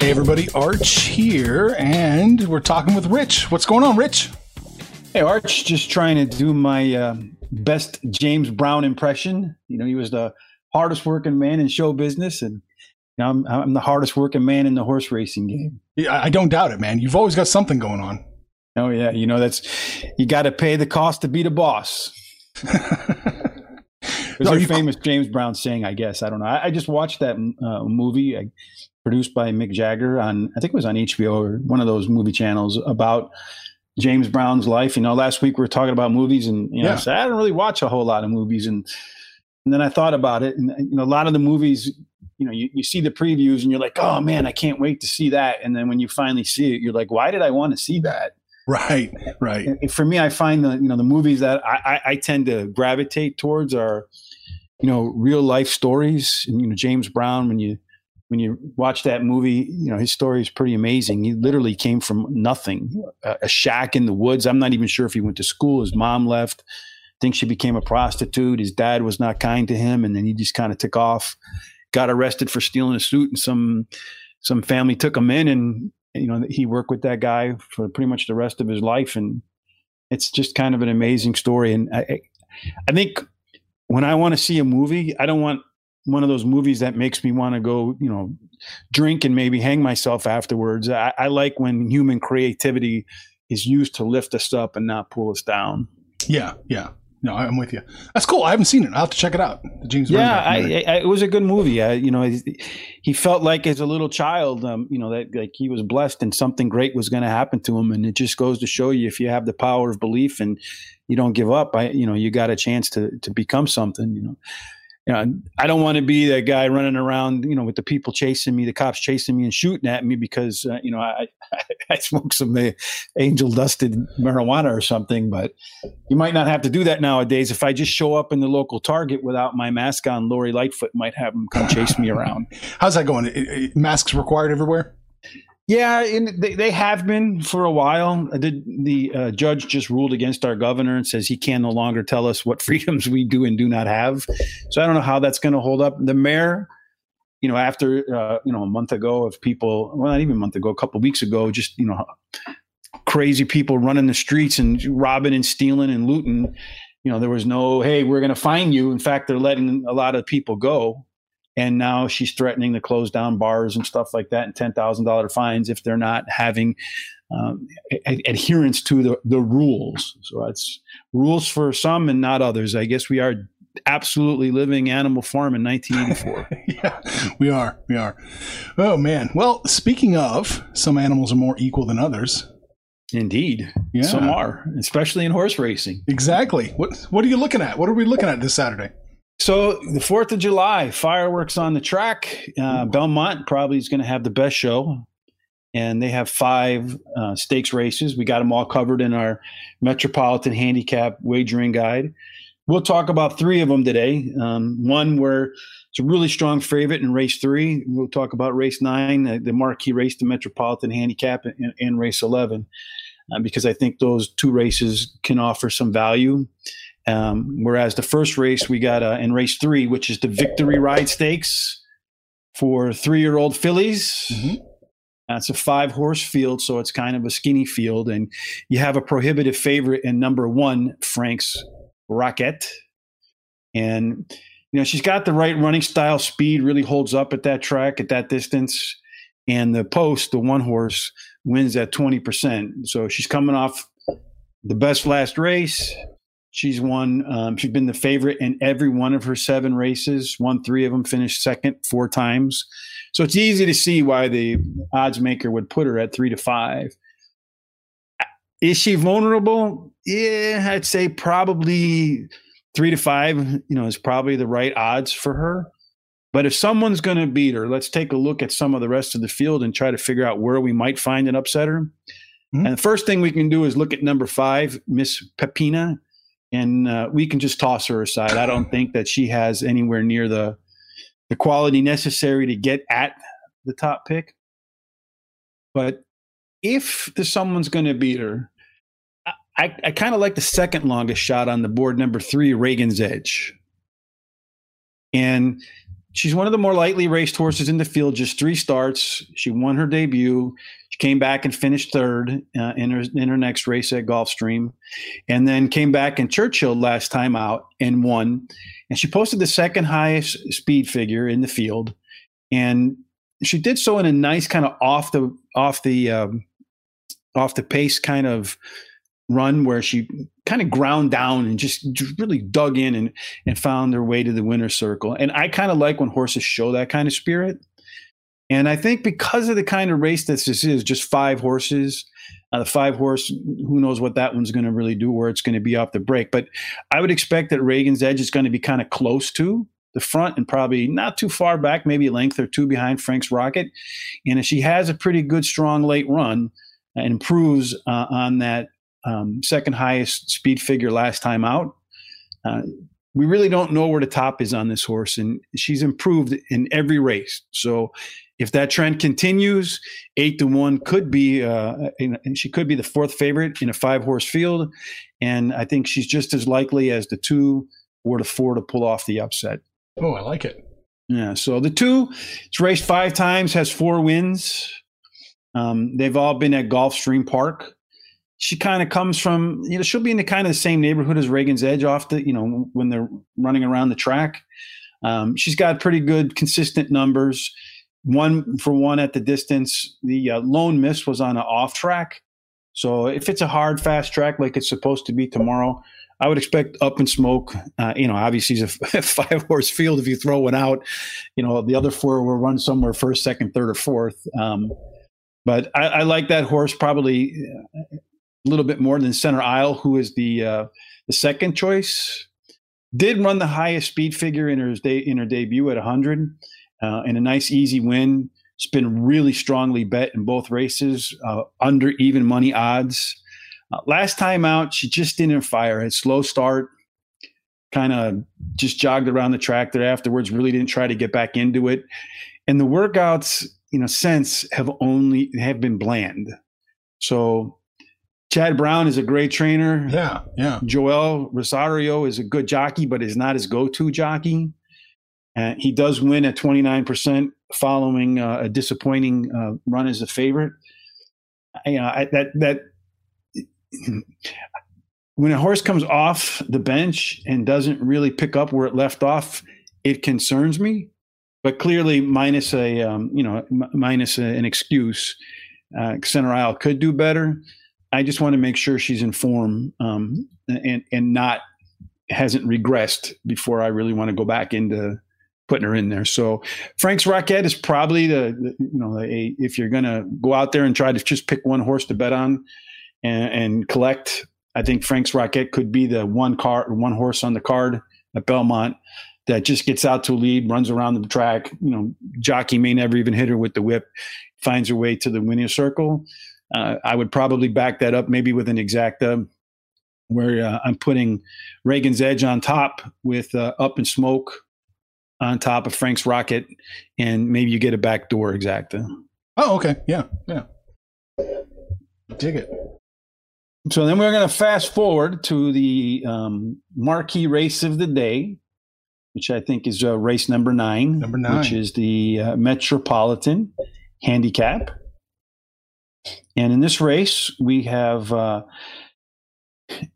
Hey everybody, Arch here, and we're talking with Rich. What's going on, Rich? Hey Arch, just trying to do my uh, best James Brown impression. You know, he was the hardest working man in show business, and you know, I'm, I'm the hardest working man in the horse racing game. Yeah, I don't doubt it, man. You've always got something going on. Oh yeah, you know that's you got to pay the cost to be the boss. There's a famous James Brown saying, I guess. I don't know. I, I just watched that uh, movie uh, produced by Mick Jagger on, I think it was on HBO or one of those movie channels about James Brown's life. You know, last week we were talking about movies, and you know, Yeah. I, said, I don't really watch a whole lot of movies, and and then I thought about it, and you know, a lot of the movies, you know, you, you see the previews, and you're like, oh man, I can't wait to see that, and then when you finally see it, you're like, why did I want to see that? Right, right. And for me, I find the you know the movies that I, I, I tend to gravitate towards are, you know, real life stories. And you know, James Brown, when you when you watch that movie, you know his story is pretty amazing. He literally came from nothing, a, a shack in the woods. I'm not even sure if he went to school. His mom left. I think she became a prostitute. His dad was not kind to him, and then he just kind of took off. Got arrested for stealing a suit, and some some family took him in, and you know he worked with that guy for pretty much the rest of his life, and it's just kind of an amazing story. And I, I- I think when I want to see a movie, I don't want one of those movies that makes me want to go, you know, drink and maybe hang myself afterwards. I, I like when human creativity is used to lift us up and not pull us down. Yeah, yeah. No, I'm with you. That's cool. I haven't seen it. I'll have to check it out. The James Yeah. I, I, it was a good movie. I, you know, he, he felt like as a little child, um, you know, that like he was blessed and something great was going to happen to him. And it just goes to show you if you have the power of belief and you don't give up, I, you know, you got a chance to to become something. You know, you know, I don't want to be that guy running around, you know, with the people chasing me, the cops chasing me and shooting at me because uh, you know I I smoke some uh, angel dusted marijuana or something. But you might not have to do that nowadays. If I just show up in the local Target without my mask on, Lori Lightfoot might have them come chase me around. How's that going? Masks required everywhere? Yeah, they, they have been for a while. The, the uh, judge just ruled against our governor and says he can no longer tell us what freedoms we do and do not have. So I don't know how that's going to hold up. The mayor, you know, after uh, you know a month ago of people, well, not even a month ago, a couple weeks ago, just you know, crazy people running the streets and robbing and stealing and looting. You know, there was no, hey, we're going to find you. In fact, they're letting a lot of people go and now she's threatening to close down bars and stuff like that and ten thousand dollar fines if they're not having um, adherence to the, the rules. So it's rules for some and not others. I guess we are absolutely living Animal Farm in 1984. yeah, we are. We are. Oh, man. Well, speaking of, some animals are more equal than others. Indeed, Yeah. some are, especially in horse racing. Exactly. What What are you looking at? What are we looking at this Saturday? So the Fourth of July fireworks on the track. Uh, Belmont probably is going to have the best show, and they have five uh, stakes races. We got them all covered in our Metropolitan Handicap Wagering Guide. We'll talk about three of them today. Um, one where it's a really strong favorite in race three. We'll talk about race nine, uh, the marquee race, the Metropolitan Handicap, and, and race eleven. uh, because I think those two races can offer some value. Um, whereas the first race we got uh, in race three, which is the Victory Ride Stakes for three year old fillies. Mhm. That's a five horse field, so it's kind of a skinny field. And you have a prohibitive favorite in number one, Frank's Rocket. And, you know, she's got the right running style, speed really holds up at that track, at that distance. And the post, the one horse, wins at 20%. So she's coming off the best last race. She's won, um, she's been the favorite in every one of her seven races, won three of them, finished second four times. So it's easy to see why the odds maker would put her at three to five. Is she vulnerable? Yeah, I'd say probably three to five, you know, is probably the right odds for her. But if someone's going to beat her, let's take a look at some of the rest of the field and try to figure out where we might find an upsetter. Mhm. And the first thing we can do is look at number five, Miss Pepina, and uh, we can just toss her aside. I don't think that she has anywhere near the the quality necessary to get at the top pick. But if there's someone's going to beat her, I, I kind of like the second longest shot on the board, number three, Reagan's Edge. And she's one of the more lightly raced horses in the field, just three starts. She won her debut. She came back and finished third uh, in, her, in her next race at Gulfstream, and then came back in Churchill last time out and won. And she posted the second highest speed figure in the field, and she did so in a nice kind of off the off the um, off the pace kind of run where she kind of ground down and just just really dug in and and found her way to the winner's circle. And I kind of like when horses show that kind of spirit. And I think because of the kind of race that this is, just five horses, uh, the five horse, who knows what that one's going to really do, where it's going to be off the break. But I would expect that Reagan's Edge is going to be kind of close to the front and probably not too far back, maybe a length or two behind Frank's Rocket. And if she has a pretty good, strong late run and improves uh, on that um, second highest speed figure last time out, uh, we really don't know where the top is on this horse. And she's improved in every race. So if that trend continues, eight to one could be, uh, and she could be the fourth favorite in a five horse field. And I think she's just as likely as the two or the four to pull off the upset. Oh, I like it. Yeah. So the two, it's raced five times, has four wins. Um, they've all been at Gulfstream Park. She kind of comes from, you know, she'll be in the kind of the same neighborhood as Reagan's Edge off the, you know, when they're running around the track. Um, she's got pretty good, consistent numbers. One for one at the distance. The uh, lone miss was on an off track. So if it's a hard, fast track like it's supposed to be tomorrow, I would expect up and smoke. Uh, you know, obviously it's a five horse field. If you throw one out, you know the other four will run somewhere first, second, third, or fourth. Um, but I, I, like that horse probably uh, little bit more than Center Isle, who is the uh, the second choice. Did run the highest speed figure in her day in her debut at 100, uh, and a nice easy win. It's been really strongly bet in both races, uh, under even money odds. Uh, last time out, she just didn't fire. Had slow start, kind of just jogged around the track there afterwards. Really didn't try to get back into it. And the workouts, you know, since have only have been bland. So Chad Brown is a great trainer. Yeah, yeah. Joel Rosario is a good jockey, but is not his go-to jockey. And he does win at 29% following uh, a disappointing uh, run as a favorite. You know, I, that that when a horse comes off the bench and doesn't really pick up where it left off, it concerns me. But clearly, minus a um, you know minus a, an excuse, uh, Center Isle could do better. I just want to make sure she's in form um, and and not hasn't regressed before I really want to go back into putting her in there. So Frank's Rocket is probably the, the you know a, if you're going to go out there and try to just pick one horse to bet on and, and collect. I think Frank's Rocket could be the one car, one horse on the card at Belmont that just gets out to a lead, runs around the track. You know, jockey may never even hit her with the whip, finds her way to the winning circle. Uh, I would probably back that up maybe with an exacta where uh, I'm putting Reagan's Edge on top with uh, Up and Smoke on top of Frank's Rocket, and maybe you get a backdoor exacta. Oh, okay. Yeah, yeah. Dig it. so then we're going to fast forward to the um, marquee race of the day, which I think is uh, race number nine. Number nine. Which is the uh, Metropolitan Handicap. And in this race, we have uh,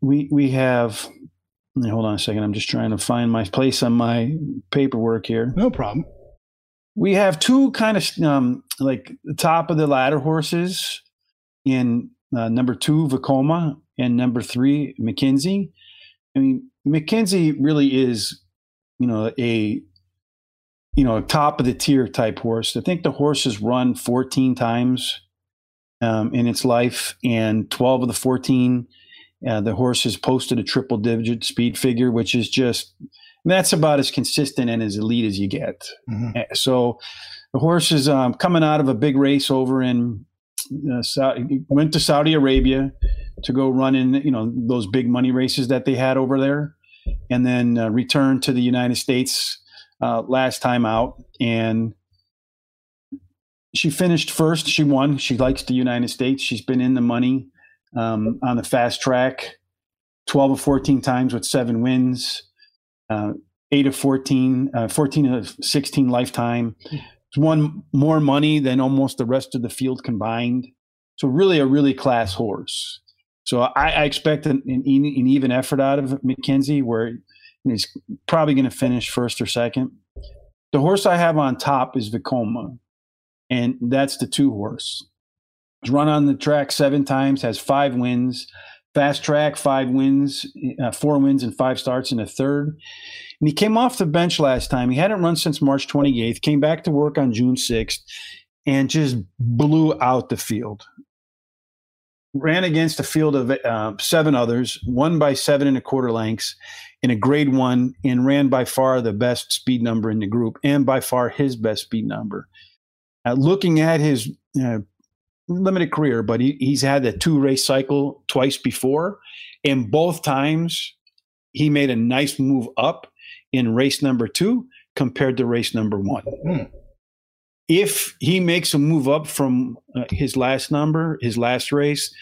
we we have. Hold on a second. I'm just trying to find my place on my paperwork here. No problem. We have two kind of um, like the top of the ladder horses in uh, number two, Vekoma, and number three, McKenzie. I mean, McKenzie really is, you know, a you know top of the tier type horse. I think the horse has run 14 times um, in its life, and 12 of the 14, uh, the horse has posted a triple digit speed figure, which is just that's about as consistent and as elite as you get. Mhm. Uh, So the horse is um, coming out of a big race over in uh, Saudi, went to Saudi Arabia to go run in you know those big money races that they had over there, and then uh, returned to the United States uh, last time out and. She finished first. She won. She likes the United States. She's been in the money um, on the fast track 12 or 14 times with seven wins, uh, 8 of 14, uh, 14 of 16 lifetime. It's won more money than almost the rest of the field combined. So, really, a really class horse. So, I, I expect an, an, an even effort out of McKenzie where he's probably going to finish first or second. The horse I have on top is Vekoma, and that's the two horse. He's run on the track seven times, has five wins. Fast track, five wins, uh, four wins and five starts in a third. And he came off the bench last time. He hadn't run since March 28th, came back to work on June 6th, and just blew out the field. Ran against a field of uh, seven others, won by seven and a quarter lengths in a grade one, and ran by far the best speed number in the group, and by far his best speed number. Uh, looking at his uh, limited career, but he, he's had the two race cycle twice before. And both times he made a nice move up in race number two compared to race number one. Hmm. If he makes a move up from uh, his last number, his last race,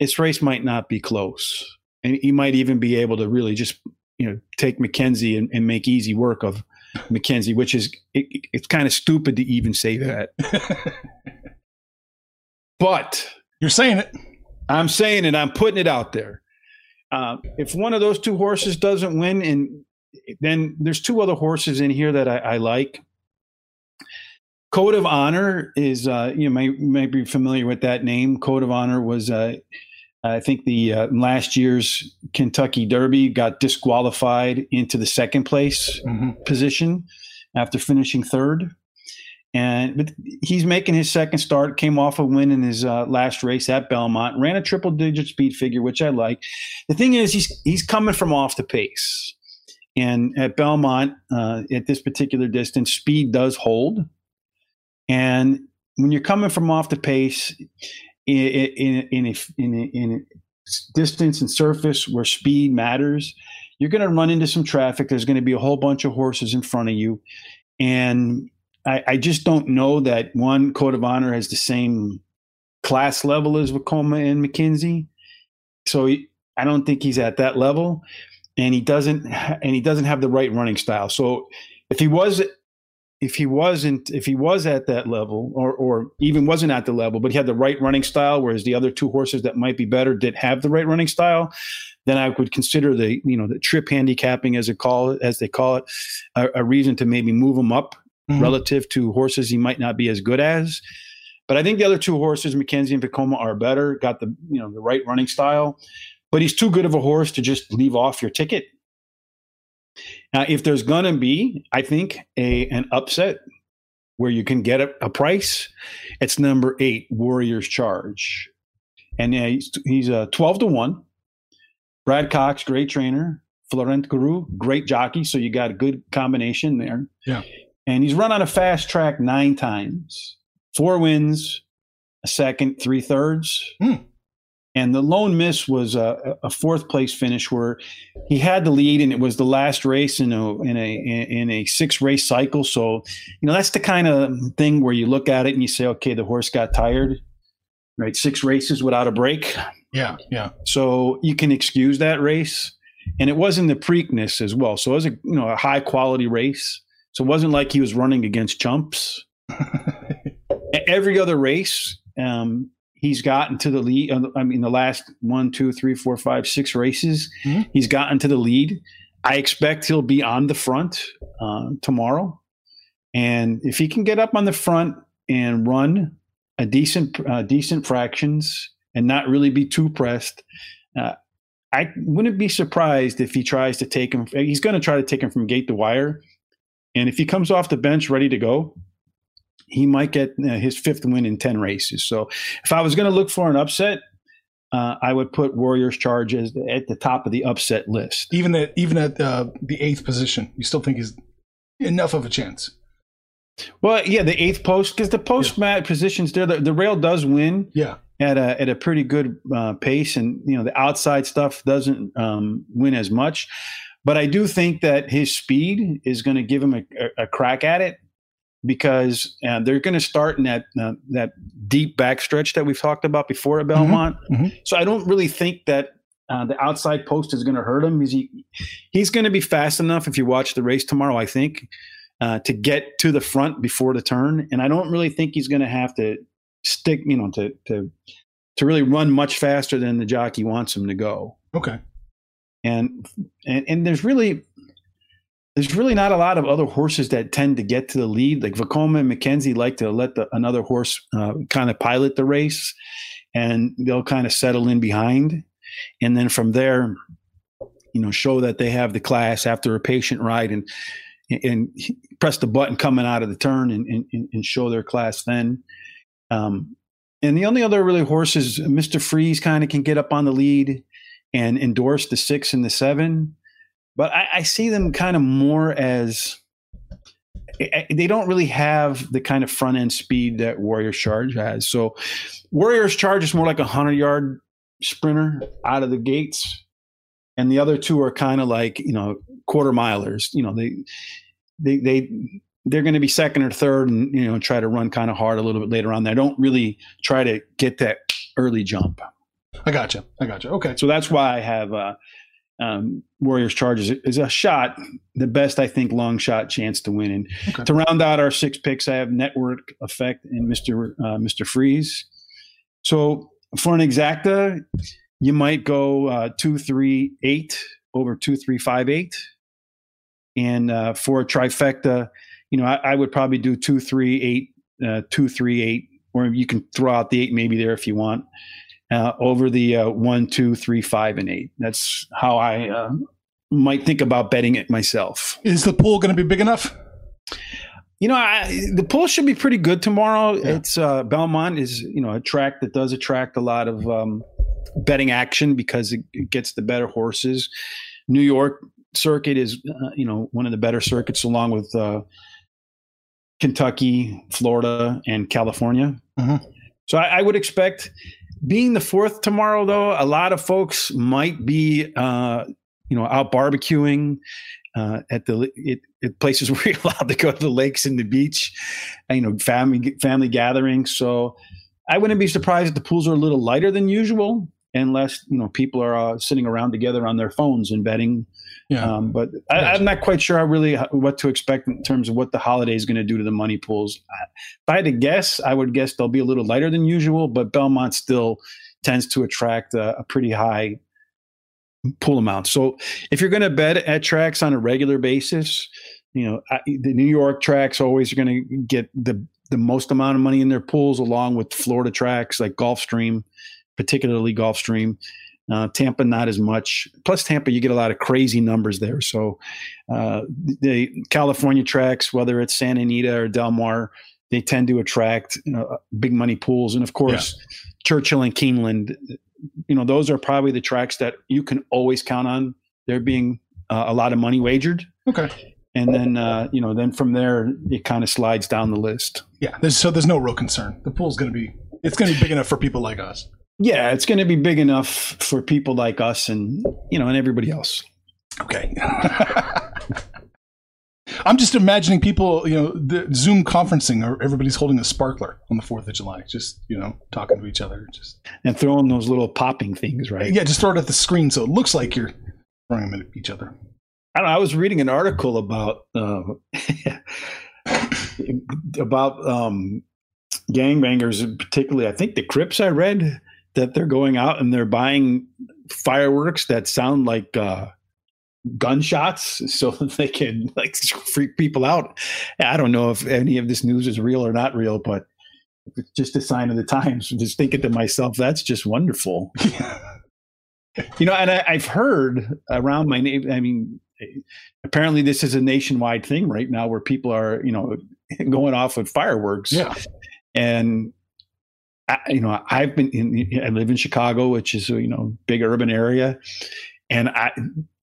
this race might not be close. And he might even be able to really just, you know, take McKenzie and, and make easy work of McKenzie, which is, it, it's kind of stupid to even say that. but You're saying it. I'm saying it. I'm putting it out there. Uh, if one of those two horses doesn't win, and then there's two other horses in here that I, I like. Code of Honor is uh, you may may be familiar with that name. Code of Honor was uh, I think the uh, last year's Kentucky Derby got disqualified into the second place Mhm. position after finishing third. And but he's making his second start. Came off a win in his uh, last race at Belmont. Ran a triple digit speed figure, which I like. The thing is, he's he's coming from off the pace, and at Belmont, uh, at this particular distance, speed does hold. And when you're coming from off the pace, in in in in in distance and surface where speed matters, you're going to run into some traffic. There's going to be a whole bunch of horses in front of you, and I, I just don't know that one code of honor has the same class level as Vekoma and McKenzie. So he, I don't think he's at that level, and he doesn't and he doesn't have the right running style. So if he was if he wasn't if he was at that level or or even wasn't at the level but he had the right running style whereas the other two horses that might be better did have the right running style then i would consider the you know the trip handicapping as it call it as they call it a, a reason to maybe move him up Mhm. relative to horses he might not be as good as but i think the other two horses mckenzie and Vekoma, are better got the you know the right running style but he's too good of a horse to just leave off your ticket now, if there's going to be, I think, a an upset where you can get a, a price, it's number eight, Warriors Charge, and uh, he's he's uh, twelve to one. Brad Cox, great trainer. Florent Geroux, great jockey. So you got a good combination there. Yeah. And he's run on a fast track nine times, four wins, a second, three thirds. Hmm. And the lone miss was a, a fourth place finish where he had the lead and it was the last race in a in a in a six race cycle. So you know that's the kind of thing where you look at it and you say, okay, the horse got tired, right? Six races without a break. Yeah, yeah. So you can excuse that race. And it wasn't the Preakness as well. So it was a you know a high quality race. So it wasn't like he was running against chumps. Every other race, um, he's gotten to the lead. uh, I mean, the last one, two, three, four, five, six races, Mhm. he's gotten to the lead. I expect he'll be on the front uh, tomorrow. And if he can get up on the front and run a decent, uh, decent fractions and not really be too pressed, uh, I wouldn't be surprised if he tries to take him. He's going to try to take him from gate to wire. And if he comes off the bench ready to go, he might get uh, his fifth win in 10 races. So if I was going to look for an upset, uh, I would put Warriors charges at the top of the upset list. Even at even at uh, the eighth position, you still think he's enough of a chance. Well, yeah, the eighth post, because the post mat positions there, the, the rail does win Yeah, at a, at a pretty good uh, pace. And, you know, the outside stuff doesn't um, win as much. But I do think that his speed is going to give him a, a, a crack at it because uh, they're going to start in that uh, that deep backstretch that we've talked about before at Belmont. mhm. So I don't really think that uh, the outside post is going to hurt him. He's he, he's going to be fast enough if you watch the race tomorrow. I think uh, to get to the front before the turn, and I don't really think he's going to have to stick, you know, to to to really run much faster than the jockey wants him to go okay. and and and there's really there's really not a lot of other horses that tend to get to the lead. Like Vekoma and McKenzie like to let the, another horse uh, kind of pilot the race, and they'll kind of settle in behind, and then from there, you know, show that they have the class after a patient ride and and press the button coming out of the turn and and, and show their class then. Um, and the only other really horses, Mr. Freeze kind of can get up on the lead and endorse the six and the seven. But I, I see them kind of more as they don't really have the kind of front end speed that Warriors Charge has. So Warriors Charge is more like a hundred yard sprinter out of the gates, and the other two are kind of like you know quarter milers. You know they they they they're going to be second or third, and you know try to run kind of hard a little bit later on. They don't really try to get that early jump. I gotcha. I gotcha. Okay. So that's why I have uh, um, Warriors Chargers is a shot, the best I think long shot chance to win. And Okay. to round out our six picks, I have Network Effect and Mister uh, Mister Freeze. So for an exacta, you might go uh, two three eight over two three five eight, and uh, for a trifecta, you know I, I would probably do two three eight uh, two three eight, or you can throw out the eight maybe there if you want uh, over the uh, one, two, three, five, and eight. That's how I uh, might think about betting it myself. Is the pool going to be big enough? You know, I, the pool should be pretty good tomorrow. Yeah. It's uh, Belmont is you know a track that does attract a lot of um, betting action because it, it gets the better horses. New York circuit is uh, you know one of the better circuits along with uh, Kentucky, Florida, and California. Mhm. So I, I would expect being the fourth tomorrow, though, a lot of folks might be, uh, you know, out barbecuing uh, at the it, at places where you're allowed to go to the lakes and the beach, you know, family family gatherings. So I wouldn't be surprised if the pools are a little lighter than usual, unless you know people are uh, sitting around together on their phones and betting. Yeah. Um, but I, I'm not quite sure I really what to expect in terms of what the holiday is going to do to the money pools. If I had to guess, I would guess they'll be a little lighter than usual, but Belmont still tends to attract a, a pretty high pool amount. So if you're going to bet at tracks on a regular basis, you know I, the New York tracks always are going to get the the most amount of money in their pools, along with Florida tracks like Gulfstream, particularly Gulfstream. Uh, Tampa, not as much. Plus, Tampa, you get a lot of crazy numbers there. So, uh, the California tracks, whether it's Santa Anita or Del Mar, they tend to attract you know, big money pools. And of course, Churchill and Keeneland, you know, those are probably the tracks that you can always count on there being uh, a lot of money wagered. Okay. And then, uh, you know, then from there, it kind of slides down the list. Yeah. There's, so there's no real concern. The pool's going to be. It's going to be big enough for people like us. Yeah, it's going to be big enough for people like us and, you know, and everybody else. Okay. I'm just imagining people, you know, the Zoom conferencing or everybody's holding a sparkler on the 4th of July, just, you know, talking to each other. Just and throwing those little popping things, right? Yeah, just throw it at the screen so it looks like you're throwing them at each other. I don't know. I was reading an article about uh, about um, gangbangers, particularly. I think the Crips. I read that they're going out and they're buying fireworks that sound like uh, gunshots, so that they can like freak people out. I don't know if any of this news is real or not real, but it's just a sign of the times. Just thinking to myself, that's just wonderful. you know, and I, I've heard around my name. I mean, apparently this is a nationwide thing right now where people are you know going off with fireworks Yeah. and I, you know i've been in i live in chicago which is you know big urban area. And i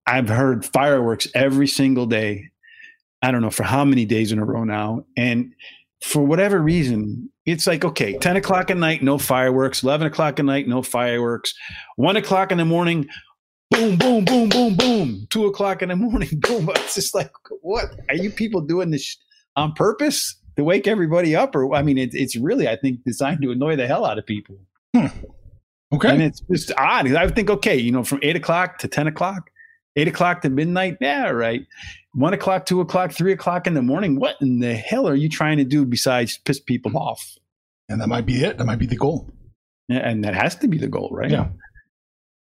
i've heard fireworks every single day. I don't know for how many days in a row now. And for whatever reason it's like okay 10 o'clock at night no fireworks. 11 o'clock at night no fireworks. 1 o'clock in the morning boom, boom, boom, boom, boom. Two o'clock in the morning, boom. It's just like, what? Are you people doing this on purpose to wake everybody up? Or I mean, it, it's really, I think, designed to annoy the hell out of people. Okay. And it's just odd. I would think, okay, you know, from eight o'clock to ten o'clock, eight o'clock to midnight, yeah, right. One o'clock, two o'clock, three o'clock in the morning. What in the hell are you trying to do besides piss people off? and that might be it. That might be the goal. And that has to be the goal, right? Yeah.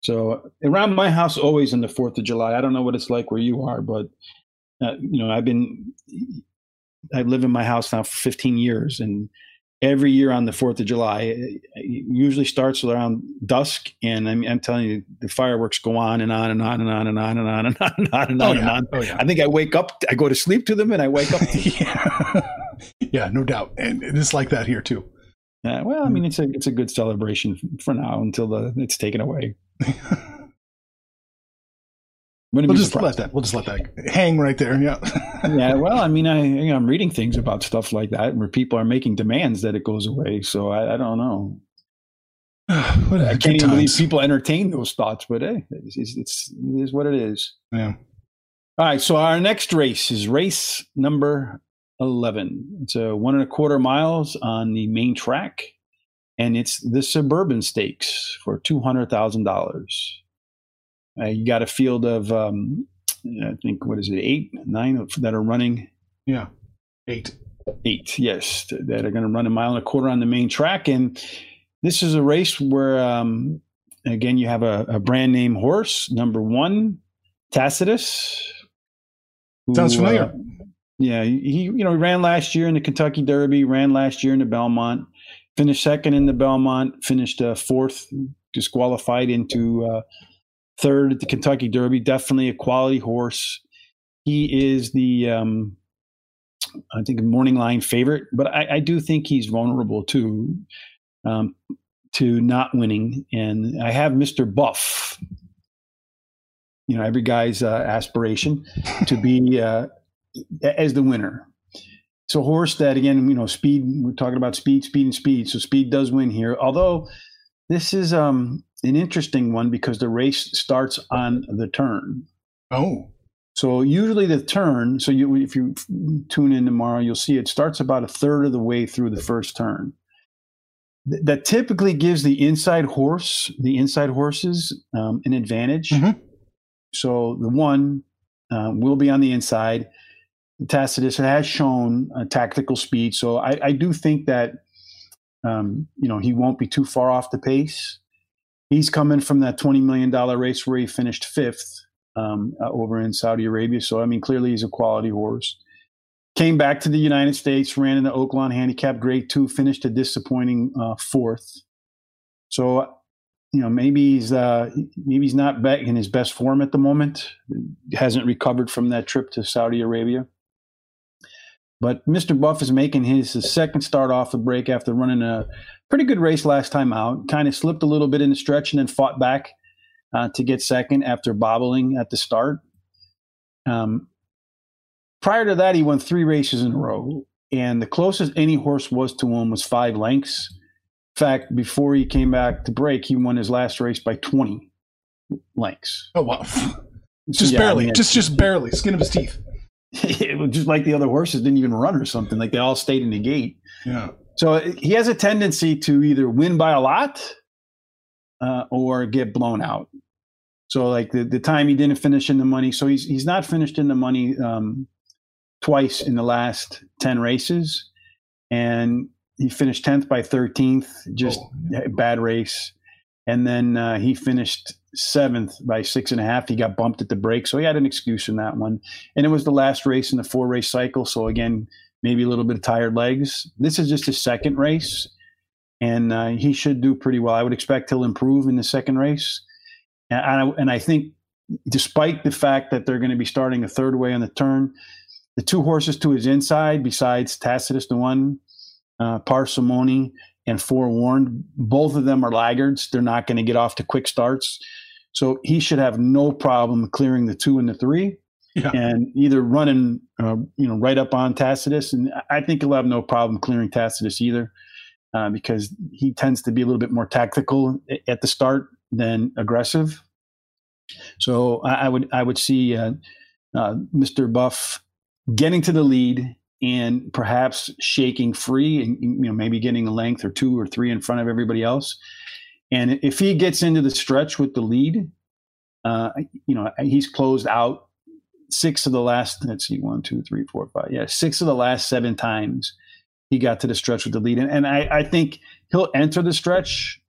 So around my house, always on the Fourth of July. I don't know what it's like where you are, but uh, you know, I've been I've lived in my house now for 15 years, and every year on the Fourth of July, it usually starts around dusk, and I'm, I'm, telling you, the fireworks go on and on and on and on and on and on and on and on and on. Oh, and on. Oh, yeah. I think I wake up, I go to sleep to them, and I wake up. Yeah. yeah, no doubt. And it's like that here too. Uh, well, I mean, it's a it's a good celebration for now until the it's taken away. We'll just surprised. let that. We'll just let that hang right there. Yeah. yeah, well, I mean, I you know, I'm reading things about stuff like that where people are making demands that it goes away. So I, I don't know. what I can't even believe people entertain those thoughts, but hey, it's, it's, it's it is what it is. Yeah. All right, so our next race is race number eleven. It's a one and a quarter miles on the main track, and it's the Suburban Stakes for two hundred thousand dollars. Uh, you got a field of, um, I think, what is it, eight, nine of, that are running Yeah. Eight. eight, yes, that are going to run a mile and a quarter on the main track. And this is a race where, um, again, you have a, a brand name horse, number one, Tacitus. who, Sounds familiar. uh, yeah, he you know he ran last year in the Kentucky Derby, ran last year in the Belmont, finished second in the Belmont, finished uh, fourth, disqualified into uh, third at the Kentucky Derby. Definitely a quality horse. He is the um, I think morning line favorite, but I, I do think he's vulnerable too um, to not winning. And I have Mr. Buff. You know, every guy's uh, aspiration to be uh, as the winner. A horse that, again, you know, speed. We're talking about speed, speed, and speed. So speed does win here. Although this is um, an interesting one because the race starts on the turn. Oh. So usually the turn. So you, if you tune in tomorrow, you'll see it starts about a third of the way through the first turn. Th- That typically gives the inside horse, the inside horses, um, an advantage. Mhm. So the one uh, will be on the inside. Tacitus has shown uh, tactical speed, so I, I do think that um, you know he won't be too far off the pace. He's coming from that twenty million dollar race where he finished fifth um, uh, over in Saudi Arabia. So I mean, clearly he's a quality horse. Came back to the United States, ran in the Oaklawn Handicap Grade Two, finished a disappointing uh, fourth. So you know maybe he's uh, maybe he's not back in his best form at the moment. Hasn't recovered from that trip to Saudi Arabia. But Mr. Buff is making his, second start off the break after running a pretty good race last time out. Kind of slipped a little bit in the stretch and then fought back uh, to get second after bobbling at the start. Um, prior to that, he won three races in a row, and the closest any horse was to him was five lengths. In fact, before he came back to break, he won his last race by 20 lengths. Oh wow. Just Yeah, I barely. mean, just just barely. Skin of his teeth. it was just like the other horses didn't even run or something. Like they all stayed in the gate. Yeah. So he has a tendency to either win by a lot uh, or get blown out. So like the, the time he didn't finish in the money, so he's he's not finished in the money um, twice in the last ten races, and he finished tenth by thirteenth, just Oh. bad race, and then uh, he finished seventh by six and a half. He got bumped at the break, so he had an excuse in that one, and it was the last race in the four race cycle. So again, maybe a little bit of tired legs. This is just his second race, and uh, he should do pretty well. I would expect he'll improve in the second race, and I, and I think, despite the fact that they're going to be starting a third way on the turn, the two horses to his inside, besides Tacitus, the one, uh, Parsimony, and Forewarned, both of them are laggards. They're not going to get off to quick starts. So he should have no problem clearing the two and the three Yeah. and either running, uh, you know, right up on Tacitus. And I think he'll have no problem clearing Tacitus either, uh, because he tends to be a little bit more tactical at the start than aggressive. So I, I would I would see uh, uh, Mr. Buff getting to the lead and perhaps shaking free and you know maybe getting a length or two or three in front of everybody else. And if he gets into the stretch with the lead, uh, you know he's closed out six of the last let's see one two three four five yeah six of the last seven times he got to the stretch with the lead. And, and I, I think he'll enter the stretch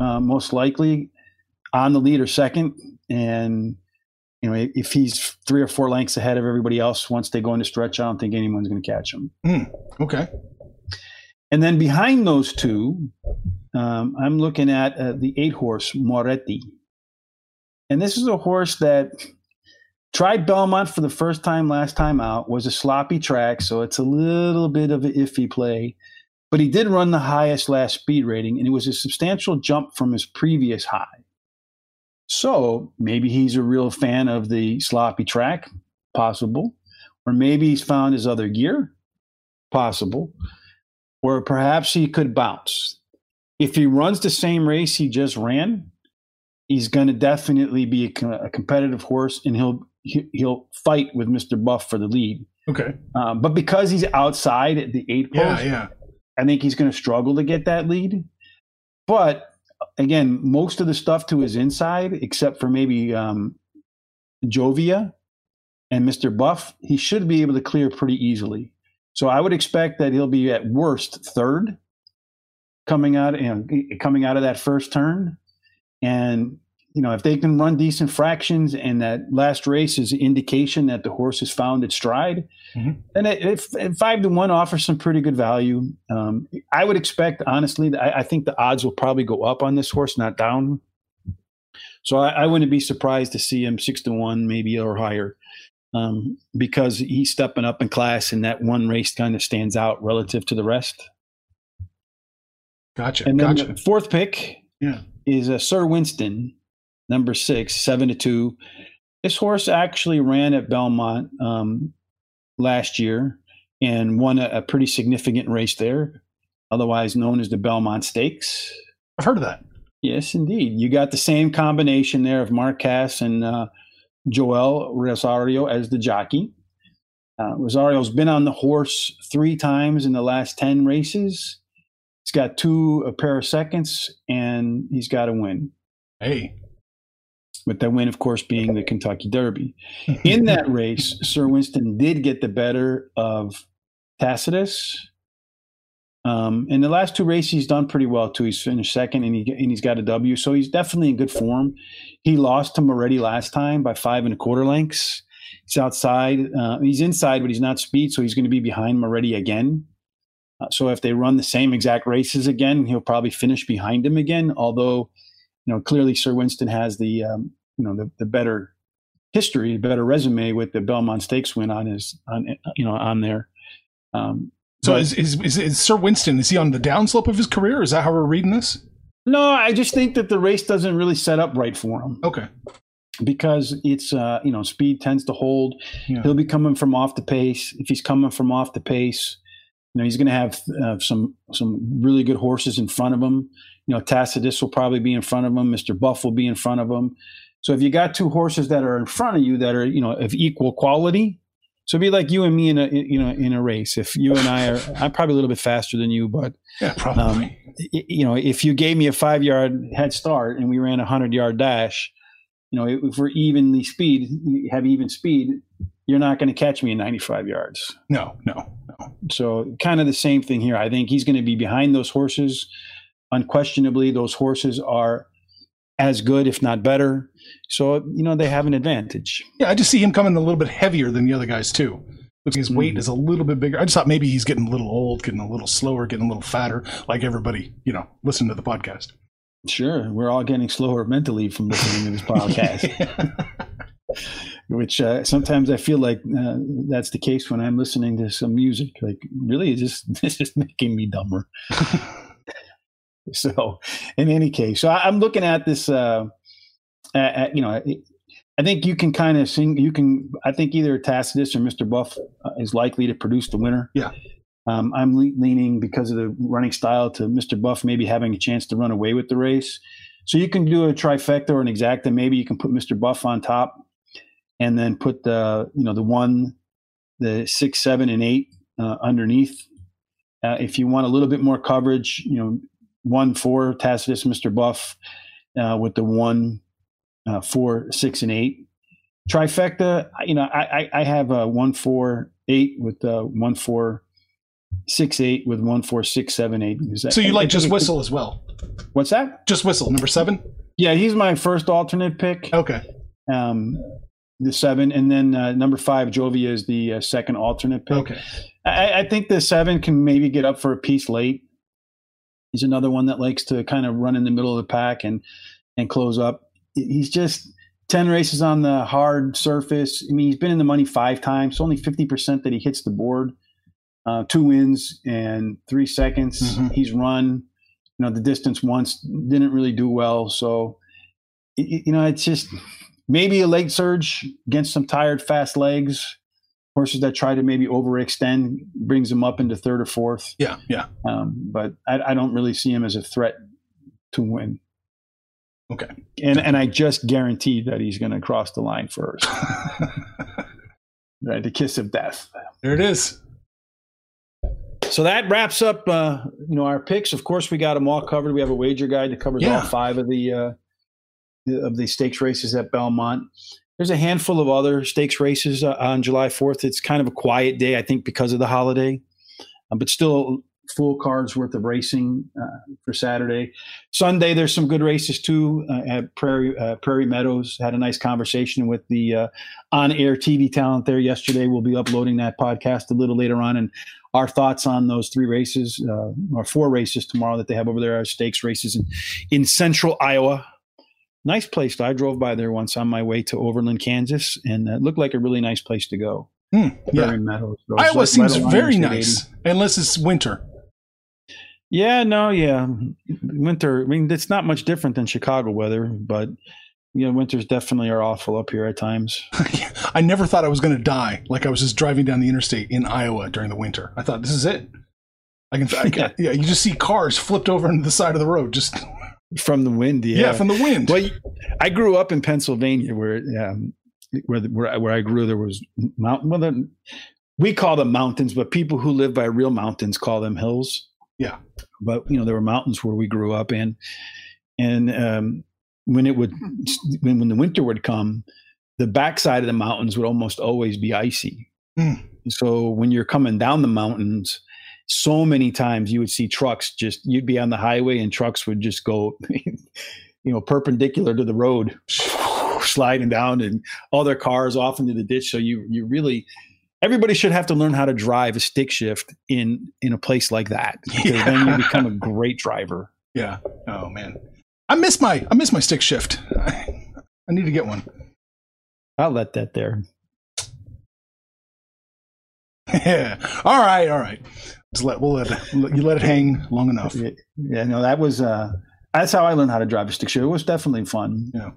uh, most likely on the lead or second. And you know if he's three or four lengths ahead of everybody else once they go into stretch i don't think anyone's going to catch him. Okay. and then behind those two um, i'm looking at uh, the eight horse moretti. And this is a horse that tried Belmont for the first time last time out, was a sloppy track, so it's a little bit of an iffy play. But he did run the highest last speed rating, and it was a substantial jump from his previous high. So maybe he's a real fan of the sloppy track, possible. Or maybe he's found his other gear, possible. Or perhaps he could bounce. If he runs the same race he just ran, he's going to definitely be a, a competitive horse, and he'll he- he'll fight with Mr. Buff for the lead. Okay. Um, but because he's outside at the eight Yeah. post, Yeah. I think he's going to struggle to get that lead. But again, most of the stuff to his inside, except for maybe um, Joevia and Mr. Buff, he should be able to clear pretty easily. So I would expect that he'll be at worst third coming out, you know, coming out of that first turn. And you know, if they can run decent fractions and that last race is indication that the horse has found its stride, Mhm. then it, it, it- five to one offers some pretty good value. Um, I would expect, honestly, I, I think the odds will probably go up on this horse, not down. So I, I wouldn't be surprised to see him six to one, maybe or higher, um, because he's stepping up in class, and that one race kind of stands out relative to the rest. Gotcha. And then gotcha. the fourth pick Yeah. is uh, Sir Winston, number six, seven to two. This horse actually ran at Belmont um, last year and won a, a pretty significant race there, otherwise known as the Belmont Stakes. I've heard of that. Yes, indeed. You got the same combination there of Mark Casse and uh, Joel Rosario as the jockey. Uh, Rosario's been on the horse three times in the last 10 races. He's got two a pair of seconds, and he's got a win. Hey. With that win, of course, being the Kentucky Derby. In that race, Sir Winston did get the better of Tacitus. Um, in the last two races, he's done pretty well too. He's finished second, and he and he's got a W, so he's definitely in good form. He lost to Moretti last time by five and a quarter lengths. He's outside. Uh, he's inside, but he's not speed, so he's going to be behind Moretti again. Uh, so if they run the same exact races again, he'll probably finish behind him again. Although, you know, clearly Sir Winston has the um, you know the, the better history, better resume with the Belmont Stakes win on his on you know on there. Um, So but- is, is, is is Sir Winston? Is he on the downslope of his career? Is that how we're reading this? no, I just think that the race doesn't really set up right for him Okay. because it's uh, you know speed tends to hold. Yeah. He'll be coming from off the pace. If he's coming from off the pace, you know he's going to have uh, some some really good horses in front of him. You know Tacitus will probably be in front of him. Mister Buff will be in front of him. So if you got two horses that are in front of you that are you know of equal quality, So it'd be like you and me in a you know in a race. If you and I are, I'm probably a little bit faster than you, but Yeah, probably. um, you know, if you gave me a five yard head start and we ran a hundred yard dash, you know, if we're evenly speed, have even speed, you're not going to catch me in 95 yards. no, no, no. So kind of the same thing here. I think he's going to be behind those horses. Unquestionably, those horses are as good, if not better. So you know they have an advantage. Yeah, I just see him coming a little bit heavier than the other guys too. Looks his weight Mhm. is a little bit bigger. I just thought maybe he's getting a little old, getting a little slower, getting a little fatter, like everybody, you know, listen to the podcast. Sure, we're all getting slower mentally from listening to this podcast. which uh, sometimes I feel like uh, that's the case when I'm listening to some music. Like, really, it's just this is making me dumber. so, in any case, so I, I'm looking at this. Uh, at, you know, I- I think you can kind of sing. You can. I think either Tacitus or Mr. Buff uh, is likely to produce the winner. Yeah. Um, I'm le- leaning because of the running style to Mr. Buff maybe having a chance to run away with the race. So you can do a trifecta or an exacta. Maybe you can put Mr. Buff on top, and then put the you know the one, the six, seven, and eight uh, underneath. Uh, if you want a little bit more coverage, you know, one, four, Tacitus, Mr. Buff, uh, with the one, uh, four, six, and eight. Trifecta, you know, I, I, I have a one, four, eight with uh, one, four, six, eight with one, four, six, seven, eight. That- so you like think just it- whistle as well? What's that? Just whistle, number seven. Yeah, he's my first alternate pick. Okay. Um, the seven, and then uh, number five, Joevia is the uh, second alternate pick. Okay. I, I think the seven can maybe get up for a piece late. He's another one that likes to kind of run in the middle of the pack and and close up. He's just ten races on the hard surface. I mean, he's been in the money five times. So only fifty percent that he hits the board. Uh, two wins and three seconds. Mhm. He's run, you know, the distance once. Didn't really do well. So, you know, it's just maybe a late surge against some tired, fast legs horses that try to maybe overextend brings them up into third or fourth. Yeah, yeah. Um, but I, I don't really see him as a threat to win. Okay. And and I just guarantee that he's going to cross the line first. right, the kiss of death. there it is. So that wraps up, uh, you know, our picks. Of course, we got them all covered. We have a wager guide that covers Yeah. all five of the uh, of the stakes races at Belmont. There's a handful of other stakes races uh, on July 4th. It's kind of a quiet day, I think, because of the holiday, uh, but still full cards worth of racing uh, for Saturday. Sunday, there's some good races too uh, at Prairie uh, Prairie Meadows. Had a nice conversation with the uh, on-air TV talent there yesterday. We'll be uploading that podcast a little later on, and our thoughts on those three races or four races tomorrow that they have over there are stakes races in, in central Iowa. Nice place. I drove by there once on my way to Overland, Kansas, and it looked like a really nice place to go. Hmm, yeah. Prairie Meadows. So Iowa like seems very nice, unless it's winter. Yeah, no, yeah. Winter, I mean, it's not much different than Chicago weather, but, you know, winters definitely are awful up here at times. I never thought I was going to die. Like I was just driving down the interstate in Iowa during the winter. I thought this is it. I can, I can yeah. You just see cars flipped over into the side of the road. Just From the wind, yeah. yeah, from the wind. Well, I grew up in Pennsylvania, where um, where the- where I, where I grew, there was mountain. Well, then we call them mountains, but people who live by real mountains call them hills. Yeah. But you know, there were mountains where we grew up in, and um, when it would when when the winter would come, the backside of the mountains would almost always be icy. Mm. So when you're coming down the mountains, so many times you would see trucks just you'd be on the highway and trucks would just go you know perpendicular to the road sliding down and all their cars off into the ditch so you you really everybody should have to learn how to drive a stick shift in in a place like that because then you become a great driver yeah. Oh man, I miss my I miss my stick shift. I, I need to get one. i'll let that there Yeah. All right. All right. Just let we'll let it, you let it hang long enough. yeah, yeah no that was uh that's how i learned how to drive a stick shift it was definitely fun Yeah.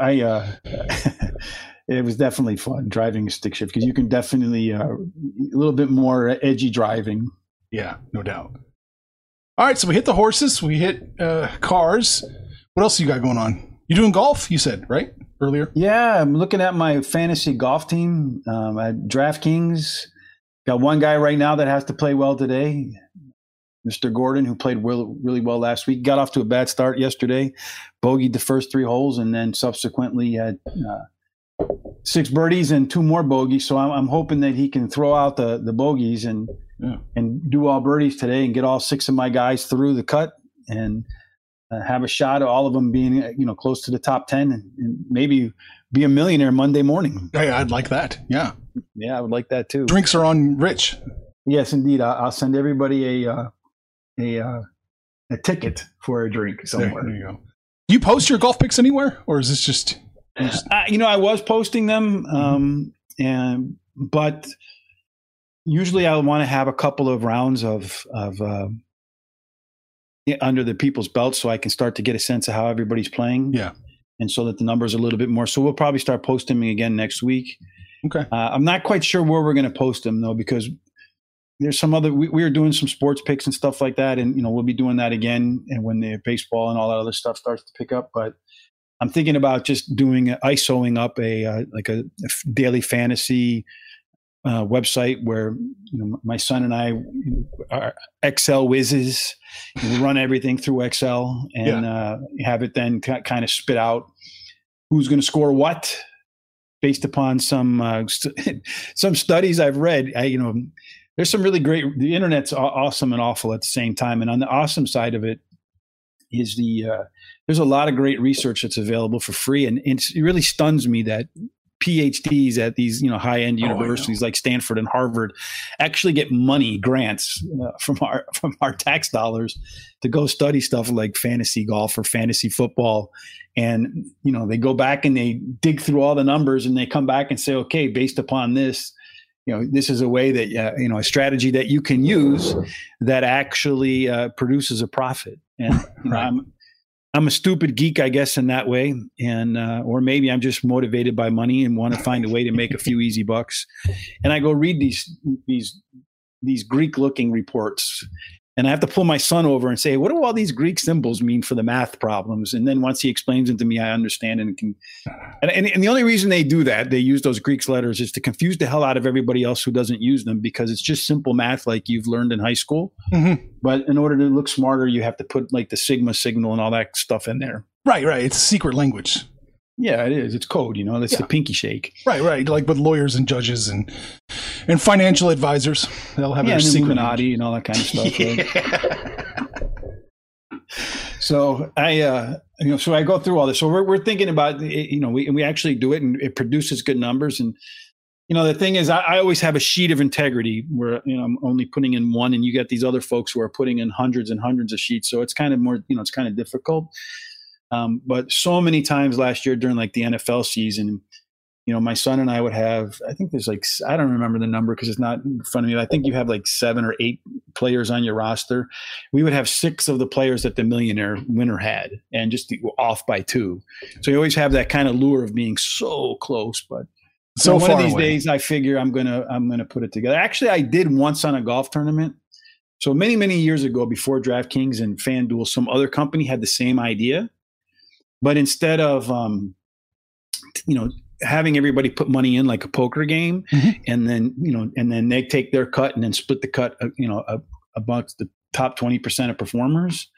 i uh it was definitely fun driving a stick shift because you can definitely uh, a little bit more edgy driving Yeah. No doubt. All right. So we hit the horses. We hit uh, cars. What else you got going on? You doing golf? You said right earlier? Yeah, I'm looking at my fantasy golf team um, at DraftKings. Got one guy right now that has to play well today, Mr. Gordon, who played well, really well last week. Got off to a bad start yesterday, bogeyed the first three holes, and then subsequently had uh, six birdies and two more bogeys. So I'm, I'm, hoping that he can throw out the the bogeys and yeah. and do all birdies today and get all six of my guys through the cut and have a shot at all of them being you know close to the top 10 and, and maybe be a millionaire monday morning. Hey i'd like that. Yeah. Yeah i would like that too. Drinks are on rich. Yes indeed. I'll, send everybody a uh, a uh, a ticket for a drink somewhere. there, there you go. You post your golf picks anywhere or is this just, just... Uh, you know i was posting them um, and but usually i want to have a couple of rounds of of uh, under the people's belts so I can start to get a sense of how everybody's playing. Yeah. And so that the numbers are a little bit more. So we'll probably start posting them again next week. Okay. Uh, I'm not quite sure where we're going to post them though, because there's some other, we, we are doing some sports picks and stuff like that. And, you know, we'll be doing that again. And when the baseball and all that other stuff starts to pick up, but I'm thinking about just doing, ISOing up a, uh, like a, a daily fantasy uh, website where you know my son and I are Excel whizzes. We run everything through Excel and yeah. uh, have it then kind of spit out who's going to score what based upon some uh, st- some studies I've read. I, you know, there's some really great. The internet's awesome and awful at the same time. And on the awesome side of it is the uh, there's a lot of great research that's available for free, and it really stuns me that PhDs at these you know high end oh, universities oh, like Stanford and Harvard actually get money grants uh, from our from our tax dollars to go study stuff like fantasy golf or fantasy football. And you know they go back and they dig through all the numbers and they come back and say okay based upon this you know this is a way that uh, you know a strategy that you can use that actually uh, produces a profit. And you know, right. I'm I'm a stupid geek, I guess, in that way, and uh, or maybe I'm just motivated by money and want to find a way to make a few easy bucks. And I go read these these these Greek looking reports, and I have to pull my son over and say, "What do all these Greek symbols mean for the math problems?" And then once he explains it to me, I understand and can. And, and, and, the only reason they do that, they use those Greek letters, is to confuse the hell out of everybody else who doesn't use them because it's just simple math like you've learned in high school. Mm-hmm. But in order to look smarter, you have to put like the sigma signal and all that stuff in there. Right, right. It's secret language. Yeah, it is. It's code, you know. That's yeah. the pinky shake. Right, right. Like with lawyers and judges and and financial advisors, they'll have yeah, their and Illuminati and all that kind of stuff. yeah. so I, uh, you know, so I go through all this. So we're we're thinking about, you know, we we actually do it, and it produces good numbers. And you know, the thing is, I, I always have a sheet of integrity where you know I'm only putting in one, and you get these other folks who are putting in hundreds and hundreds of sheets. So it's kind of more, you know, it's kind of difficult. Um, but so many times last year during like the NFL season, you know, my son and I would have, I think there's like, I don't remember the number because it's not in front of me. I think you have like seven or eight players on your roster. We would have six of the players that the millionaire winner had and just off by two. So you always have that kind of lure of being so close. But so, one of these away. days, I figure I'm going to, I'm going to put it together. Actually, I did once on a golf tournament. So many, many years ago, before DraftKings and FanDuel, some other company had the same idea but instead of, um, you know, having everybody put money in like a poker game, mm-hmm. and then you know, and then they take their cut and then split the cut, uh, you know, amongst the top twenty percent of performers.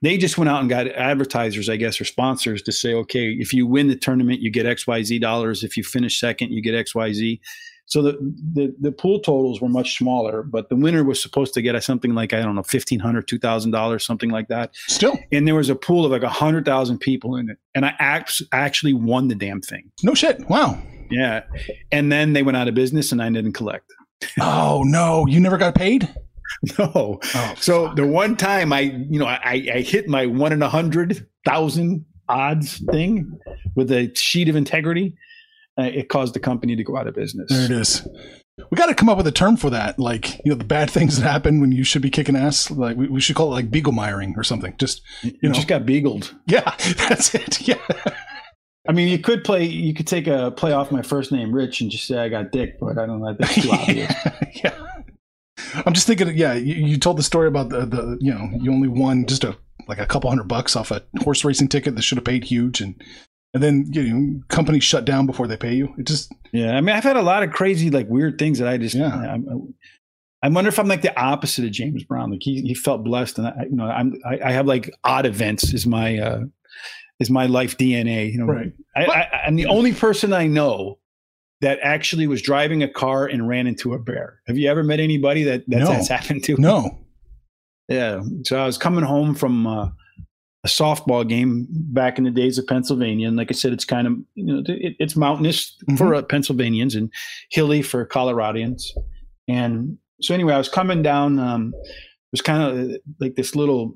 They just went out and got advertisers, I guess, or sponsors to say, okay, if you win the tournament, you get X Y Z dollars. If you finish second, you get X Y Z. So the, the, the pool totals were much smaller, but the winner was supposed to get something like I don't know fifteen hundred, two thousand dollars, something like that. Still, and there was a pool of like a hundred thousand people in it, and I act- actually won the damn thing. No shit! Wow. Yeah, and then they went out of business, and I didn't collect. oh no! You never got paid. No. Oh, so fuck. the one time I, you know, I, I hit my one in a hundred thousand odds thing with a sheet of integrity Uh, it caused the company to go out of business. There it is. We got to come up with a term for that. Like, you know, the bad things that happen when you should be kicking ass. Like, we, we should call it like beaglemeyering or something. Just, you, you know. just got beagled. Yeah, that's it. Yeah. I mean, you could play, you could take a play off my first name, Rich, and just say I got dick, but I don't know. That's too obvious. yeah. I'm just thinking, yeah, you, you, told the story about the, the, you know, you only won just a, like a couple hundred bucks off a horse racing ticket that should have paid huge. And and then you know companies shut down before they pay you. It just Yeah, I mean, I've had a lot of crazy, like weird things that I just. Yeah. I, I wonder if I'm like the opposite of James Brown. Like he, he felt blessed, and I, you know, I'm I, I have like odd events is my uh is my life DNA. You know, Right. I, I, I'm the only person I know that actually was driving a car and ran into a bear. Have you ever met anybody that that's, No. that's happened to? no. Yeah. So I was coming home from uh, a softball game back in the days of Pennsylvania, and like I said, it's kind of you know it, it's mountainous for uh, Pennsylvanians and hilly for Coloradians. And so anyway, I was coming down. Um, it was kind of like this little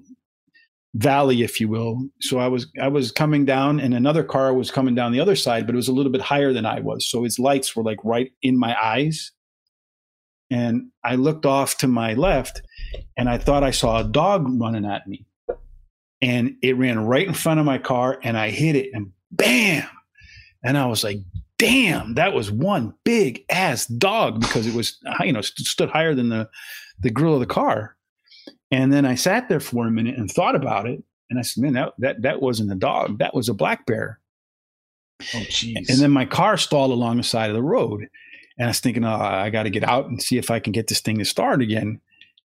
valley, if you will. So I was I was coming down, and another car was coming down the other side, but it was a little bit higher than I was. So its lights were like right in my eyes. And I looked off to my left, and I thought I saw a dog running at me. And it ran right in front of my car, and I hit it, and bam! And I was like, damn, that was one big ass dog because it was, you know, st- stood higher than the, the grill of the car. And then I sat there for a minute and thought about it. And I said, man, that, that, that wasn't a dog. That was a black bear. Oh jeez. And then my car stalled along the side of the road. And I was thinking, oh, I got to get out and see if I can get this thing to start again.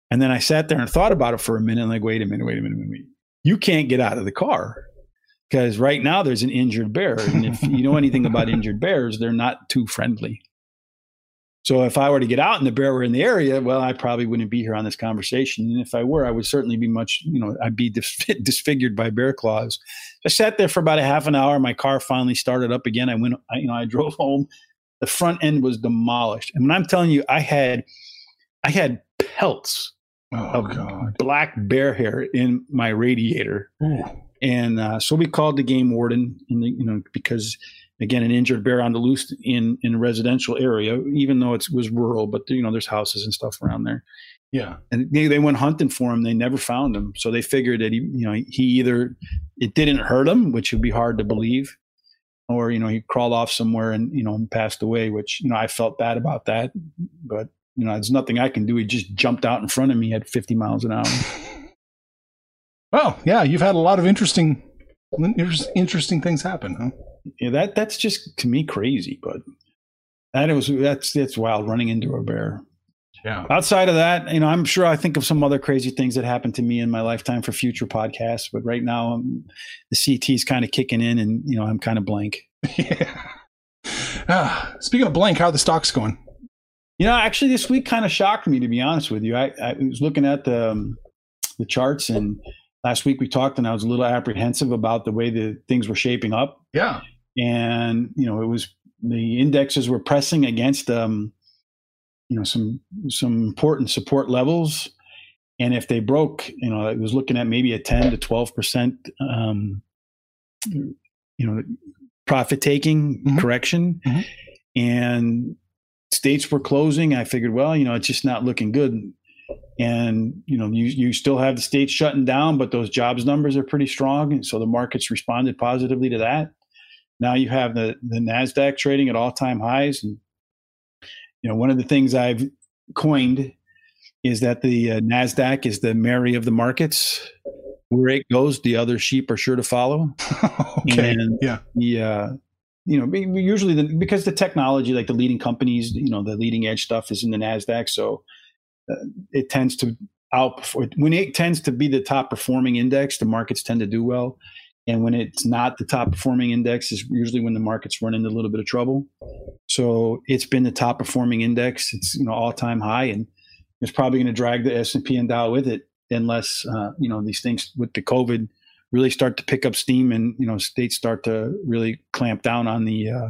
And then I sat there and thought about it for a minute. Like, wait a minute, wait a minute, wait a minute. You can't get out of the car because right now there's an injured bear. And if you know anything about injured bears, they're not too friendly. So if I were to get out and the bear were in the area, well, I probably wouldn't be here on this conversation. And if I were, I would certainly be much, you know, I'd be dis- disfigured by bear claws. I sat there for about a half an hour. My car finally started up again. I went, I, you know, I drove home. The front end was demolished. And when I'm telling you, I had, I had pelts oh of god. black bear hair in my radiator. Ooh. And uh, so we called the game warden, and you know, because again, an injured bear on the loose in in a residential area, even though it was rural, but you know, there's houses and stuff around there. Yeah. And they, they went hunting for him. They never found him, so they figured that he, you know, he either it didn't hurt him, which would be hard to believe, or you know, he crawled off somewhere and you know and passed away. Which you know, I felt bad about that, but you know, there's nothing I can do. He just jumped out in front of me at 50 miles an hour. Well, yeah, you've had a lot of interesting, interesting things happen, huh? yeah, that that's just to me crazy, but that was that's that's wild running into a bear. Yeah. Outside of that, you know, I'm sure I think of some other crazy things that happened to me in my lifetime for future podcasts, but right now um, the CT's kind of kicking in, and you know, I'm kind of blank. yeah. Ah, speaking of blank, how are the stocks going? You know, actually, this week kind of shocked me to be honest with you. I, I was looking at the um, the charts, and last week we talked, and I was a little apprehensive about the way the things were shaping up. Yeah. and you know it was the indexes were pressing against um you know some some important support levels and if they broke you know it was looking at maybe a 10 to 12 percent um you know profit taking Mhm. correction Mhm. and states were closing i figured well you know it's just not looking good and you know you, you still have the states shutting down but those jobs numbers are pretty strong and so the markets responded positively to that now you have the the Nasdaq trading at all time highs, and you know one of the things I've coined is that the uh, Nasdaq is the Mary of the markets. Where it goes, the other sheep are sure to follow. okay. And Yeah. the uh, you know usually the, because the technology, like the leading companies, you know the leading edge stuff is in the Nasdaq, so uh, it tends to outperform. When it tends to be the top performing index, the markets tend to do well. And when it's not the top performing index, is usually when the markets run into a little bit of trouble. So it's been the top performing index. It's you know all time high, and it's probably going to drag the S and P and Dow with it, unless uh, you know these things with the COVID really start to pick up steam, and you know states start to really clamp down on the uh,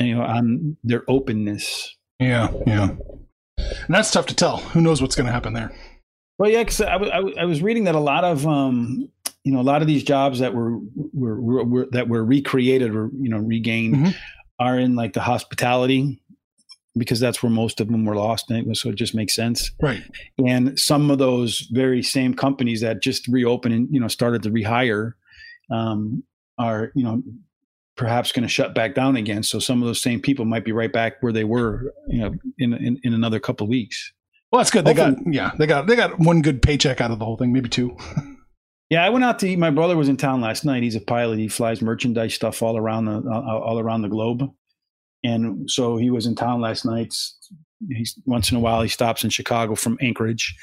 you know on their openness. Yeah. Yeah. And that's tough to tell. Who knows what's going to happen there? Well, yeah, because I, I, was reading that a lot of um, you know a lot of these jobs that were were, were, were that were recreated or you know regained Mhm. are in like the hospitality because that's where most of them were lost. And so it just makes sense. Right. And some of those very same companies that just reopened and you know started to rehire um, are you know perhaps going to shut back down again. So some of those same people might be right back where they were you know in in, in another couple of weeks. Well, that's good. They got yeah. They got they got one good paycheck out of the whole thing, maybe two. Yeah, I went out to eat. My brother was in town last night. He's a pilot. He flies merchandise stuff all around the all around the globe, and so he was in town last night. He's once in a while he stops in Chicago from Anchorage,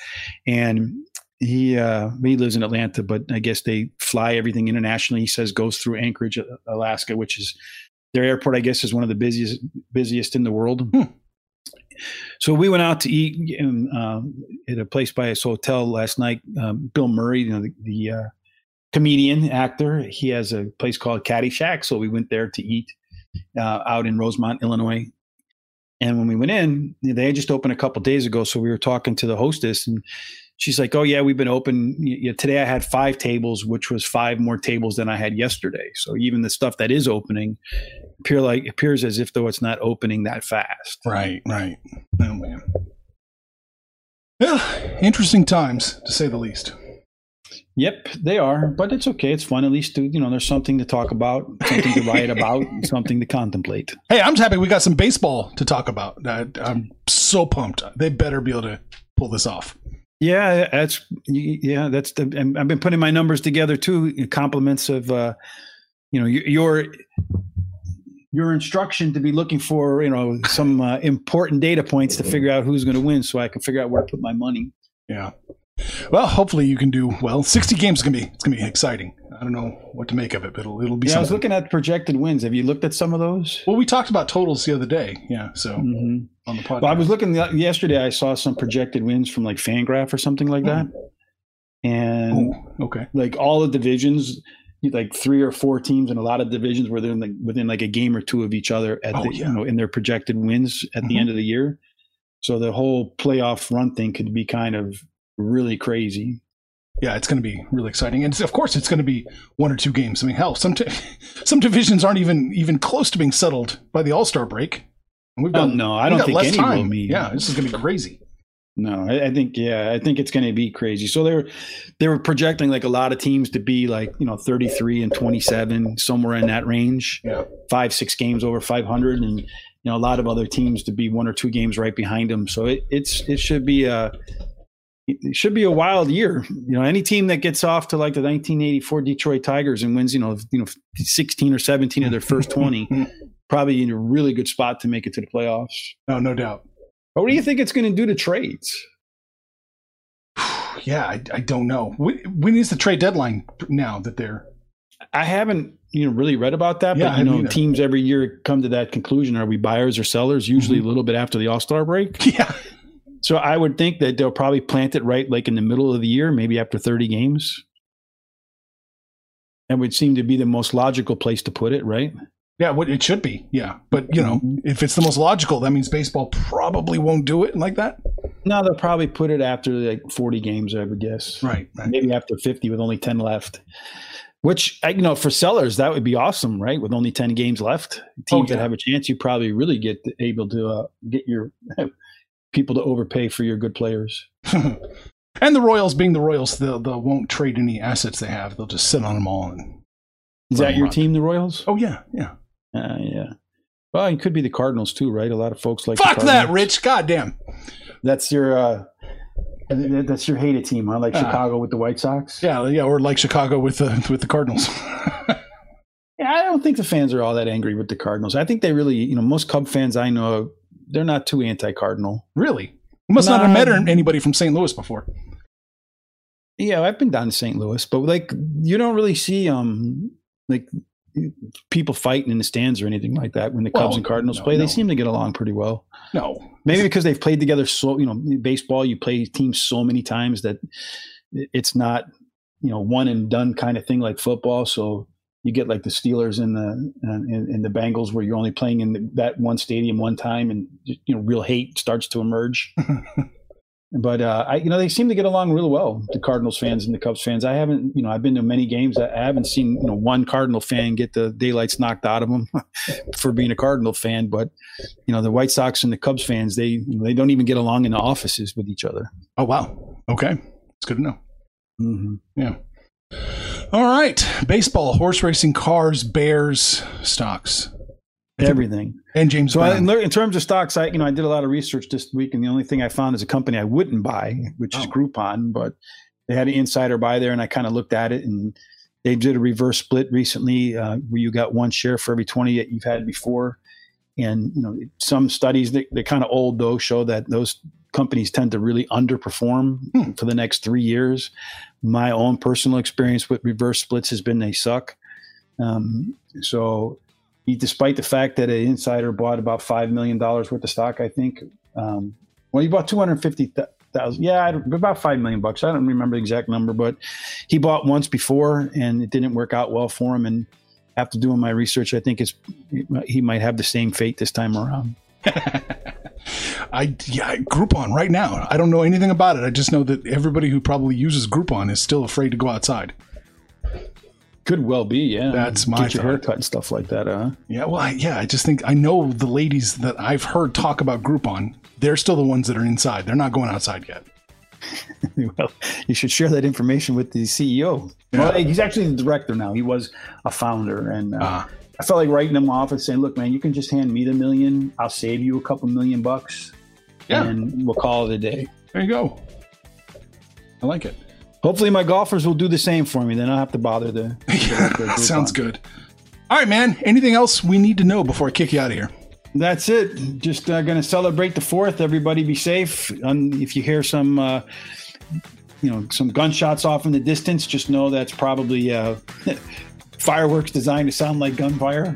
and he uh, he lives in Atlanta, but I guess they fly everything internationally. He says goes through Anchorage, Alaska, which is their airport. I guess is one of the busiest busiest in the world. Hmm. So we went out to eat in, uh, at a place by his hotel last night. Um, Bill Murray, you know, the, the uh, comedian actor, he has a place called Caddyshack. So we went there to eat uh, out in Rosemont, Illinois. And when we went in, they just opened a couple days ago. So we were talking to the hostess, and she's like, "Oh yeah, we've been open. You know, today I had five tables, which was five more tables than I had yesterday. So even the stuff that is opening appear like appears as if though it's not opening that fast. Right, right. Oh man. Yeah, interesting times to say the least. Yep, they are, but it's okay. It's fun. At least, to, you know, there's something to talk about, something to write about, something to contemplate. Hey, I'm happy we got some baseball to talk about. I, I'm so pumped. They better be able to pull this off. Yeah, that's yeah, that's the. and I've been putting my numbers together too. Compliments of, uh, you know, your your, your instruction to be looking for you know some uh, important data points to figure out who's going to win, so I can figure out where to put my money. Yeah. Well, hopefully you can do well. 60 games is gonna be it's gonna be exciting. I don't know what to make of it, but it'll it'll be. Yeah, I was looking at projected wins. Have you looked at some of those? Well, we talked about totals the other day. Yeah. So Mm-hmm. on the podcast. Well, I was looking the- yesterday. I saw some projected wins from like Fangraph or something like that, and Oh, okay. like all the divisions, like three or four teams in a lot of divisions were within like within like a game or two of each other at Oh, the yeah. you know in their projected wins at the Mhm. end of the year. So the whole playoff run thing could be kind of really crazy. Yeah, it's going to be really exciting, and of course, it's going to be one or two games. I mean, hell, some t- some divisions aren't even even close to being settled by the All Star break. And we've Oh, got no, I don't think any time. will be. Yeah, this is going to be crazy. No, I, I think yeah, I think it's going to be crazy. So they were they were projecting like a lot of teams to be like you know thirty three and twenty seven somewhere in that range. Yeah. five six games over five hundred, and you know a lot of other teams to be one or two games right behind them. So it, it's it should be a it should be a wild year. You know, any team that gets off to like the 1984 Detroit Tigers and wins, you know, you know, 16 or 17 of their first 20, probably in a really good spot to make it to the playoffs. No, no doubt. But what do you think it's going to do to trades? Yeah, I, I don't know. When, when is the trade deadline now that they're? I haven't, you know, really read about that, Yeah, but you know, either. teams every year come to that conclusion: are we buyers or sellers? Usually Mm-hmm. a little bit after the All Star break. Yeah, So I would think that they'll probably plant it right, like in the middle of the year, maybe after 30 games. That would seem to be the most logical place to put it, right? yeah, what it should be. Yeah, but you know, Mhm. if it's the most logical, that means baseball probably won't do it like that. No, they'll probably put it after like 40 games, I would guess. Right. right. Maybe after 50 with only 10 left. Which, I- you know, for sellers, that would be awesome, right? With only 10 games left. Teams yeah. that have a chance, you probably really get able to uh, get your people to overpay for your good players. and the Royals, being the Royals, they'll, they won't trade any assets they have. They'll just sit on them all. And Is that your team, the Royals? oh yeah, yeah. Uh, yeah. Well, it could be the Cardinals too, right? A lot of folks like Fuck that, Rich. Goddamn. That's your uh, that's your hated team, huh? Like Ah. Chicago with the White Sox. Yeah, yeah. Or like Chicago with the with the Cardinals. Yeah, I don't think the fans are all that angry with the Cardinals. I think they really, you know, most Cub fans I know, they're not too anti-Cardinal. really? You must not have met anybody from St. Louis before. Yeah, I've been down to St. Louis, but like you don't really see um like people fighting in the stands or anything like that when the Cubs Well, and Cardinals no, play. They seem to get along pretty well. No. Maybe because they've played together so you know baseball you play teams so many times that it's not you know one and done kind of thing like football so you get like the Steelers and the and, and the Bengals where you're only playing in the, that one stadium one time and you know real hate starts to emerge but uh, I you know they seem to get along real well the Cardinals fans and the Cubs fans I haven't you know I've been to many games I haven't seen you know one Cardinal fan get the daylights knocked out of them for being a Cardinal fan but you know the White Sox and the Cubs fans they they don't even get along in the offices with each other. Oh wow. Okay, it's good to know. Mm-hmm. Yeah. All right. Baseball, horse racing, cars, bears, stocks, Everything. and James So I, in terms of stocks, I you know I did a lot of research this week, and the only thing I found is a company I wouldn't buy, which is Oh. Groupon. But they had an insider buy there, and I kind of looked at it, and they did a reverse split recently uh, where you got one share for every 20 that you've had before. And you know, some studies that they're kind of old though show that those companies tend to really underperform Hmm. for the next three years. My own personal experience with reverse splits has been they suck. Um, so, despite the fact that an insider bought about five million dollars worth of stock, I think. Um, well, he bought two hundred fifty thousand. Yeah, about five million bucks. I don't remember the exact number, but he bought once before and it didn't work out well for him. And after doing my research, I think it's he might have the same fate this time around. I yeah, Groupon right now. I don't know anything about it. I just know that everybody who probably uses Groupon is still afraid to go outside. Could well be, yeah. That's my Get your thought. haircut and stuff like that, huh? Yeah, well, I, yeah, I just think I know the ladies that I've heard talk about Groupon. They're still the ones that are inside. They're not going outside yet. well, you should share that information with the CEO. Well, he's actually the director now. He was a founder, and uh, Ah. I felt like writing them off and saying, "Look, man, you can just hand me the million. I'll save you a couple million bucks, Yeah. and we'll call it a day." There you go. I like it. Hopefully, my golfers will do the same for me. Then I'll have to bother to. to Sounds good. All right, man. Anything else we need to know before I kick you out of here? That's it. Just uh, going to celebrate the fourth. Everybody be safe. And if you hear some, uh, you know, some gunshots off in the distance, just know that's probably uh, fireworks designed to sound like gunfire.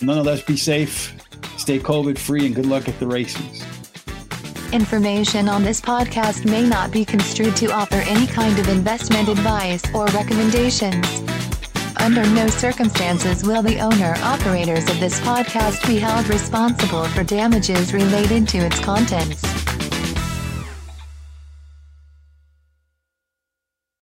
Nonetheless, be safe, stay COVID free, and good luck at the races. Information on this podcast may not be construed to offer any kind of investment advice or recommendations. Under no circumstances will the owner operators of this podcast be held responsible for damages related to its contents.